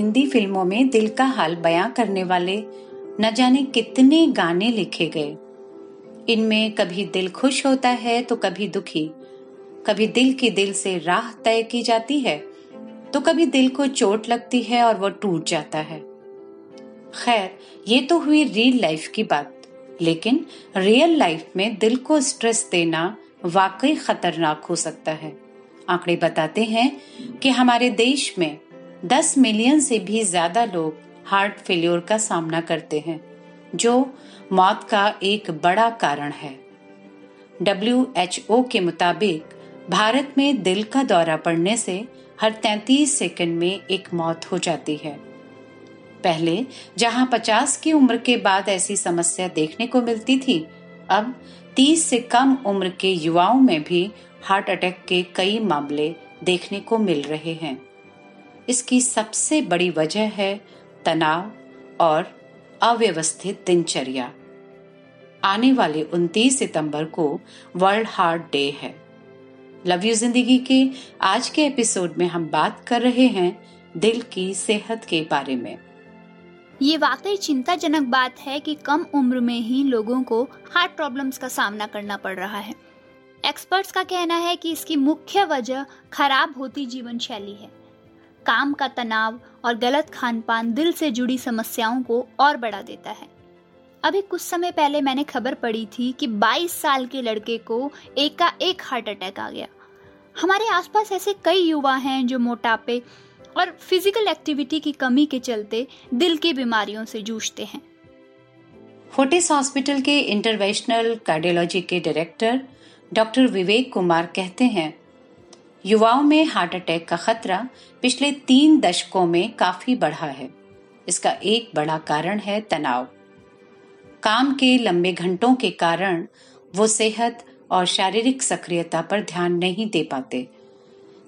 हिंदी फ़िल्मों में दिल का हाल बयां करने वाले न जाने कितने गाने लिखे गए। इनमें कभी दिल खुश होता है तो कभी दुखी। कभी दिल की दिल से राह तय की जाती है तो कभी दिल को चोट लगती है और वो टूट जाता है। खैर, ये तो हुई रियल लाइफ की बात, लेकिन रियल लाइफ में दिल को स्ट्रेस देना वाकई खतरनाक हो सकता है। आंकड़े बताते हैं कि हमारे देश में 10 मिलियन से भी ज़्यादा लोग हार्ट फेल्योर का सामना करते हैं, जो मौत का एक बड़ा कारण है। डब्ल्यूएचओ के मुताबिक, भारत में दिल का दौरा पड़ने से हर 33 सेकंड में एक मौत हो जाती है। पहले, जहाँ 50 की उम्र के बाद ऐसी समस्या देखने को मिलती थी, अब 30 से कम उम्र के युवाओं में भी हार्ट अटैक के कई मामले देखने को मिल रहे हैं। इसकी सबसे बड़ी वजह है तनाव और अव्यवस्थित दिनचर्या। आने वाले 29 सितंबर को वर्ल्ड हार्ट डे है। लव यू ज़िंदगी के आज के एपिसोड में हम बात कर रहे हैं दिल की सेहत के बारे में। ये वाकई चिंताजनक बात है कि कम उम्र में ही लोगों को हार्ट प्रॉब्लम्स का सामना करना पड़ रहा है। एक्सपर्ट्स का कहना है कि इसकी मुख्य वजह खराब होती जीवन शैली है। काम का तनाव और गलत खान पान दिल से जुड़ी समस्याओं को और बढ़ा देता है। अभी कुछ समय पहले मैंने खबर पड़ी थी कि 22 साल के लड़के को एक का एक हार्ट अटैक आ गया। हमारे आसपास ऐसे कई युवा हैं जो मोटापे और फ़िज़िकल एक्टिविटी की कमी के चलते दिल की बीमारियों से जूझते हैं। फोर्टिस हॉस्पिटल के इंटरवेंशनल कार्डियोलॉजी के डायरेक्टर डॉक्टर विवेक कुमार कहते हैं युवाओं में हार्ट अटैक का खतरा पिछले तीन दशकों में काफ़ी बढ़ा है। इसका एक बड़ा कारण है तनाव। काम के लंबे घंटों के कारण वो सेहत और शारीरिक सक्रियता पर ध्यान नहीं दे पाते।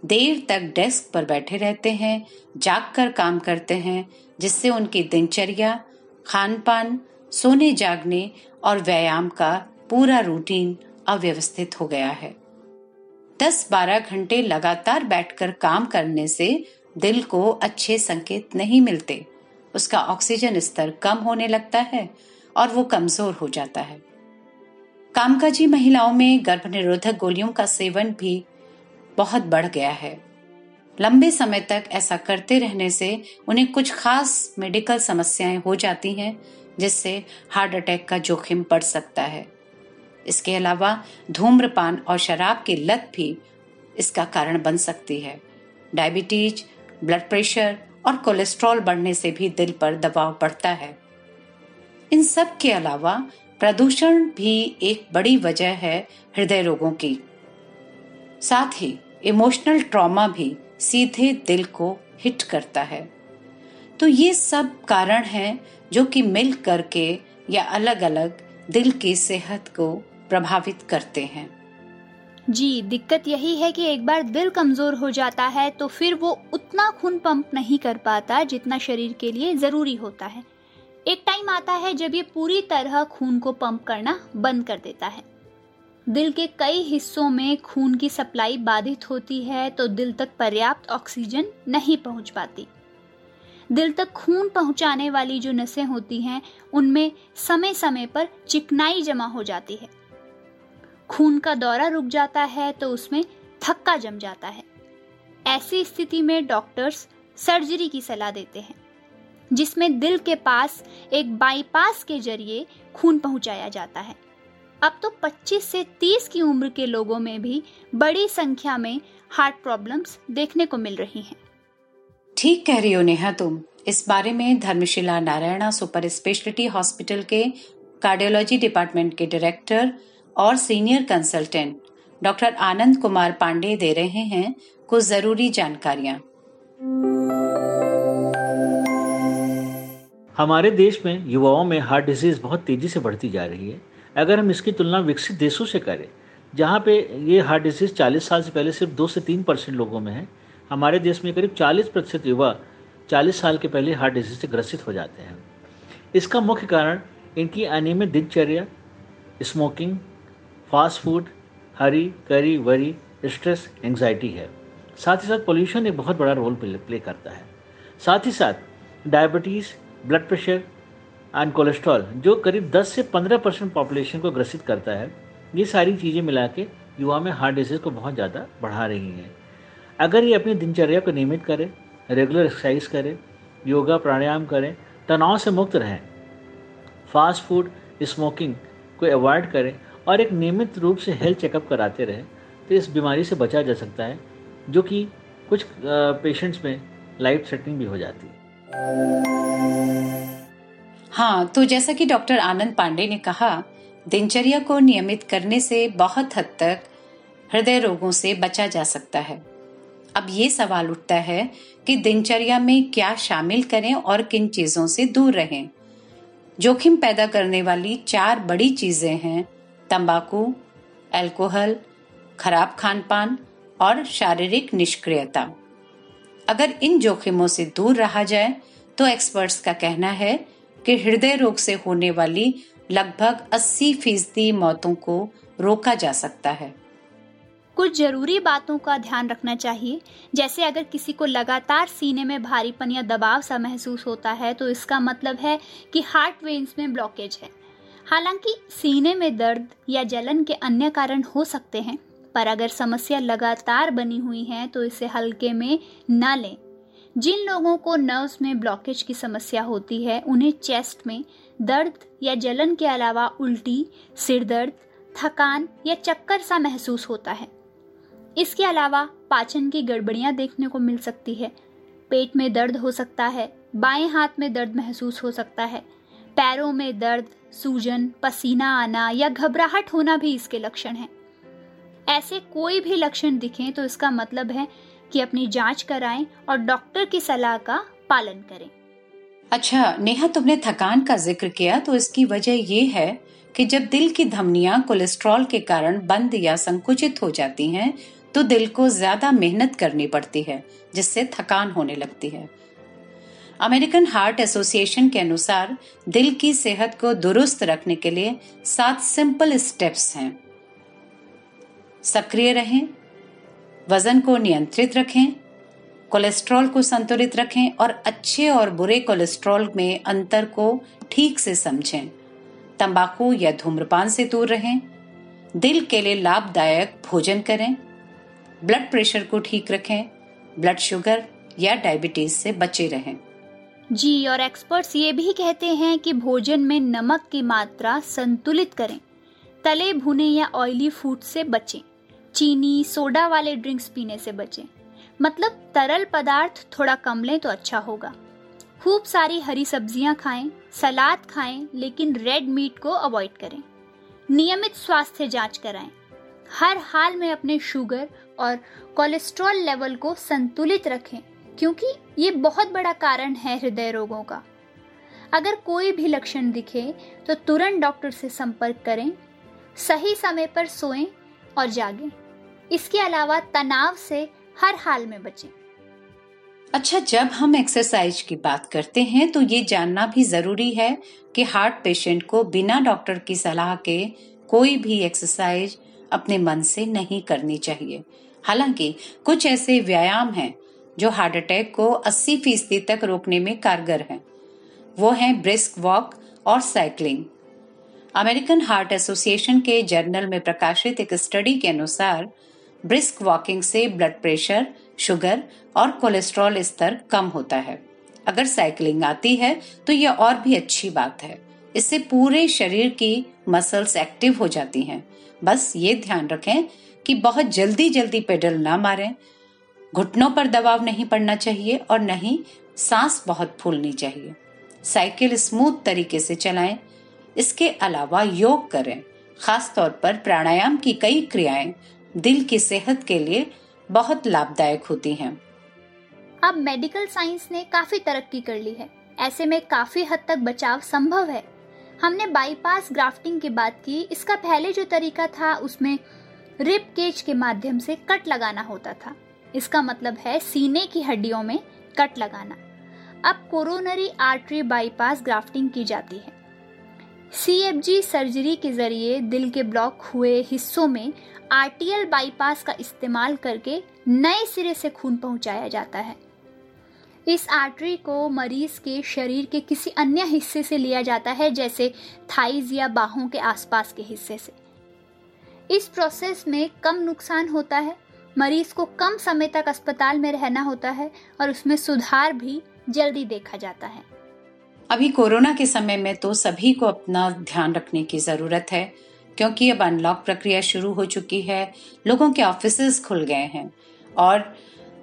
देर तक डेस्क पर बैठे रहते हैं जाग कर काम करते हैं, जिससे उनकी दिनचर्या खान पान सोने जागने और व्यायाम का पूरा रूटीन अव्यवस्थित हो गया है। 10-12 घंटे लगातार बैठकर काम करने से दिल को अच्छे संकेत नहीं मिलते। उसका ऑक्सीजन स्तर कम होने लगता है और वो कमज़ोर हो जाता है। कामकाजी महिलाओं में गर्भ निरोधक गोलियों का सेवन भी बहुत बढ़ गया है। लंबे समय तक ऐसा करते रहने से उन्हें कुछ खास मेडिकल समस्याएँ हो जाती हैं, जिससे हार्ट अटैक का जोखिम बढ़ सकता है। इसके अलावा धूम्रपान और शराब की लत भी इसका कारण बन सकती है। डायबिटीज़, ब्लड प्रेशर और कोलेस्ट्रॉल बढ़ने से भी दिल पर दबाव बढ़ता है। इन सब के अलावा प्रदूषण भी एक बड़ी वजह है हृदय रोगों की। साथ ही इमोशनल ट्रॉमा भी सीधे दिल को हिट करता है। तो ये सब कारण हैं जो कि मिल करके या अलग अलग दिल की सेहत को प्रभावित करते हैं। जी, दिक्कत यही है कि एक बार दिल कमज़ोर हो जाता है तो फिर वो उतना खून पंप नहीं कर पाता जितना शरीर के लिए ज़रूरी होता है। एक टाइम आता है जब ये पूरी तरह खून को पंप करना बंद कर देता है। दिल के कई हिस्सों में खून की सप्लाई बाधित होती है तो दिल तक पर्याप्त ऑक्सीजन नहीं पहुँच पाती। दिल तक खून पहुँचाने वाली जो नसें होती हैं, उनमें समय समय पर चिकनाई जमा हो जाती है। खून का दौरा रुक जाता है तो उसमें थक्का जम जाता है। ऐसी स्थिति में डॉक्टर्स सर्जरी की सलाह देते हैं, जिसमें दिल के पास एक बाईपास के ज़रिए खून पहुँचाया जाता है। अब तो 25 से 30 की उम्र के लोगों में भी बड़ी संख्या में हार्ट प्रॉब्लम्स देखने को मिल रही हैं। ठीक कह रही हो नेहा तुम। इस बारे में Dharamshila Narayana super speciality hospital के कार्डियोलॉजी डिपार्टमेंट के डायरेक्टर और senior consultant doctor Anand Kumar Pandey दे रहे हैं कुछ ज़रूरी जानकारियाँ। हमारे देश में युवाओं में हार्ट डिज़ीज़ बहुत तेज़ी से बढ़ती जा रही है। अगर हम इसकी तुलना विकसित देशों से करें, जहाँ पे ये हार्ट डिज़ीज़ 40 साल से पहले सिर्फ़ दो से तीन परसेंट लोगों में है, हमारे देश में करीब 40 प्रतिशत युवा 40 साल के पहले हार्ट डिज़ीज़ से ग्रसित हो जाते हैं। इसका मुख्य कारण इनकी अनियमित दिनचर्या, स्मोकिंग फास्ट फ़ूड, हरी, करी, वरी, स्ट्रेस एंग्जाइटी है। साथ ही साथ पोल्यूशन एक बहुत बड़ा रोल प्ले करता है। साथ ही साथ diabetes blood pressure and cholesterol जो करीब 10 से 15 परसेंट पॉपुलेशन को ग्रसित करता है, ये सारी चीज़ें मिला के युवा में हार्ट डिज़ीज़ को बहुत ज़्यादा बढ़ा रही हैं। अगर ये अपनी दिनचर्या को नियमित करें रेगुलर एक्सरसाइज करें, योगा, प्राणायाम करें, तनाव से मुक्त रहें फास्ट फ़ूड स्मोकिंग को अवॉइड करें और एक नियमित रूप से हेल्थ चेकअप कराते रहें तो इस बीमारी से बचा जा सकता है, जो कि कुछ पेशेंट्स में लाइफ थ्रेटनिंग भी हो जाती है। हाँ तो जैसा कि डॉक्टर आनंद पांडे ने कहा, दिनचर्या को नियमित करने से बहुत हद तक हृदय रोगों से बचा जा सकता है। अब ये सवाल उठता है कि दिनचर्या में क्या शामिल करें और किन चीज़ों से दूर रहें। जोखिम पैदा करने वाली चार बड़ी चीज़ें हैं तंबाकू अल्कोहल खराब खान पान और शारीरिक निष्क्रियता। अगर इन जोखिमों से दूर रहा जाए तो एक्सपर्ट्स का कहना है कि हृदय रोग से होने वाली लगभग 80 फ़ीसदी मौतों को रोका जा सकता है। कुछ ज़रूरी बातों का ध्यान रखना चाहिए। जैसे अगर किसी को लगातार सीने में भारीपन या दबाव सा महसूस होता है तो इसका मतलब है कि हार्ट वेन्स में ब्लॉकेज है। हालाँकि सीने में दर्द या जलन के अन्य कारण हो सकते हैं, पर अगर समस्या लगातार बनी हुई है तो इसे हल्के में न लें। जिन लोगों को नर्व्स में ब्लॉकेज की समस्या होती है, उन्हें चेस्ट में दर्द या जलन के अलावा उल्टी, सिर दर्द, थकान या चक्कर सा महसूस होता है। इसके अलावा पाचन की गड़बड़ियाँ देखने को मिल सकती है। पेट में दर्द हो सकता है, बाएँ हाथ में दर्द महसूस हो सकता है, पैरों में दर्द सूजन पसीना आना या घबराहट होना भी इसके लक्षण हैं। ऐसे कोई भी लक्षण दिखें तो इसका मतलब है कि अपनी जाँच कराएँ और डॉक्टर की सलाह का पालन करें। अच्छा नेहा तुमने थकान का ज़िक्र किया तो इसकी वजह ये है कि जब दिल की धमनियाँ कोलेस्ट्रॉल के कारण बंद या संकुचित हो जाती हैं, तो दिल को ज़्यादा मेहनत करनी पड़ती है जिससे थकान होने लगती है। अमेरिकन हार्ट एसोसिएशन के अनुसार दिल की सेहत को दुरुस्त रखने के लिए सात सिंपल स्टेप्स हैं। सक्रिय रहें, वज़न को नियंत्रित रखें, कोलेस्ट्रॉल को संतुलित रखें और अच्छे और बुरे कोलेस्ट्रॉल में अंतर को ठीक से समझें। तंबाकू या धूम्रपान से दूर रहें, दिल के लिए लाभदायक भोजन करें, ब्लड प्रेशर को ठीक रखें, ब्लड शुगर या डायबिटीज़ से बचे रहें। जी और एक्सपर्ट्स ये भी कहते हैं कि भोजन में नमक की मात्रा संतुलित करें। तले भुने या ऑयली फ़ूड से बचें। चीनी सोडा वाले ड्रिंक्स पीने से बचें। मतलब तरल पदार्थ थोड़ा कम लें तो अच्छा होगा। खूब सारी हरी सब्ज़ियाँ खाएँ, सलाद खाएँ, लेकिन रेड मीट को अवॉइड करें। नियमित स्वास्थ्य जाँच कराएँ। हर हाल में अपने शुगर और कोलेस्ट्रॉल लेवल को संतुलित रखें। क्योंकि ये बहुत बड़ा कारण है हृदय रोगों का। अगर कोई भी लक्षण दिखे तो तुरंत डॉक्टर से संपर्क करें, सही समय पर सोएँ और जागें। इसके अलावा तनाव से हर हाल में बचें। अच्छा जब हम एक्सरसाइज की बात करते हैं तो ये जानना भी ज़रूरी है कि हार्ट पेशेंट को बिना डॉक्टर की सलाह के कोई भी एक्सरसाइज अपने मन से नहीं करनी चाहिए। हालाँकि, कुछ ऐसे व्यायाम हैं जो हार्ट अटैक को 80 फ़ीसदी तक रोकने में कारगर हैं। वो हैं ब्रिस्क वॉक और साइकिलिंग। अमेरिकन हार्ट एसोसिएशन के जर्नल में प्रकाशित एक स्टडी के अनुसार, ब्रिस्क वॉकिंग से ब्लड प्रेशर, शुगर और कोलेस्ट्रॉल स्तर कम होता है। अगर साइकिलिंग आती है तो यह और भी अच्छी बात है। इससे पूरे शरीर की मसल्स एक्टिव हो जाती हैं। बस ये ध्यान रखें कि बहुत जल्दी जल्दी पेडल ना मारें। घुटनों पर दबाव नहीं पड़ना चाहिए और न ही सांस बहुत फूलनी चाहिए। साइकिल स्मूथ तरीके से चलाएँ। इसके अलावा योग करें। खास तौर पर प्राणायाम की कई क्रियाएँ दिल की सेहत के लिए बहुत लाभदायक होती हैं। अब मेडिकल साइंस ने काफ़ी तरक्की कर ली है। ऐसे में काफ़ी हद तक बचाव संभव है। हमने बाईपास ग्राफ्टिंग की बात की। इसका पहले जो तरीका था, उसमें रिप केज के माध्यम से कट लगाना होता था। इसका मतलब है सीने की हड्डियों में कट लगाना। अब कोरोनरी आर्टरी बाईपास ग्राफ्टिंग की जाती है। सी सर्जरी के ज़रिए दिल के ब्लॉक हुए हिस्सों में आरटीएल बाईपास का इस्तेमाल करके नए सिरे से खून पहुँचाया जाता है। इस आर्टरी को मरीज़ के शरीर के किसी अन्य हिस्से से लिया जाता है, जैसे थाइज या बाहों के आसपास के हिस्से से। इस प्रोसेस में कम नुकसान होता है मरीज़ को कम समय तक अस्पताल में रहना होता है और उसमें सुधार भी जल्दी देखा जाता है। अभी कोरोना के समय में तो सभी को अपना ध्यान रखने की ज़रूरत है, क्योंकि अब अनलॉक प्रक्रिया शुरू हो चुकी है, लोगों के ऑफ़िस खुल गए हैं और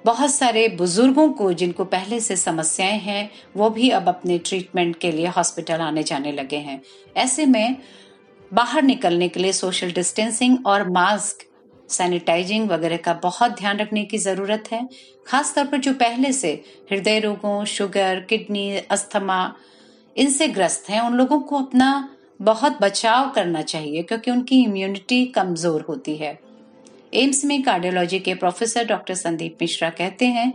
बहुत सारे बुज़ुर्गों को जिनको पहले से समस्याएँ हैं, वो भी अब अपने ट्रीटमेंट के लिए हॉस्पिटल आने जाने लगे हैं। ऐसे में बाहर निकलने के लिए सोशल डिस्टेंसिंग और मास्क सैनिटाइजिंग वगैरह का बहुत ध्यान रखने की ज़रूरत है। खासतौर पर जो पहले से हृदय रोगों, शुगर, किडनी, अस्थमा, इनसे ग्रस्त हैं, उन लोगों को अपना बहुत बचाव करना चाहिए क्योंकि उनकी इम्यूनिटी कमज़ोर होती है। एम्स में कार्डियोलॉजी के प्रोफेसर डॉक्टर संदीप मिश्रा कहते हैं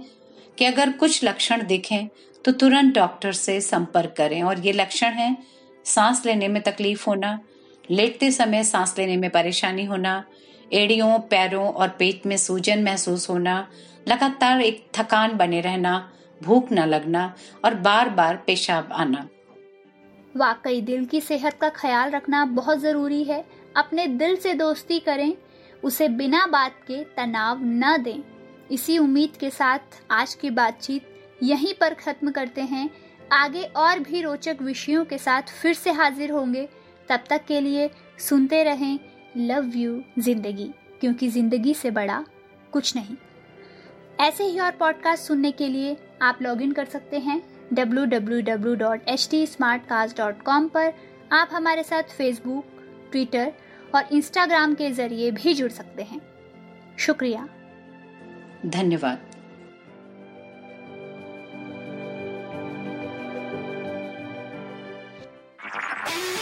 कि अगर कुछ लक्षण दिखें तो तुरंत डॉक्टर से संपर्क करें और ये लक्षण हैं, सांस लेने में तकलीफ़ होना, लेटते समय सांस लेने में परेशानी होना एड़ियों, पैरों और पेट में सूजन महसूस होना, लगातार एक थकान बने रहना, भूख न लगना और बार बार पेशाब आना। वाकई दिल की सेहत का ख्याल रखना बहुत ज़रूरी है। अपने दिल से दोस्ती करें, उसे बिना बात के तनाव न दें। इसी उम्मीद के साथ आज की बातचीत यहीं पर खत्म करते हैं। आगे और भी रोचक विषयों के साथ फिर से हाजिर होंगे। तब तक के लिए सुनते रहें लव यू ज़िंदगी, क्योंकि ज़िंदगी से बड़ा कुछ नहीं। ऐसे ही और पॉडकास्ट सुनने के लिए आप लॉग इन कर सकते हैं www.htsmartcast.com पर। आप हमारे साथ फेसबुक ट्विटर और इंस्टाग्राम के ज़रिए भी जुड़ सकते हैं। शुक्रिया। धन्यवाद।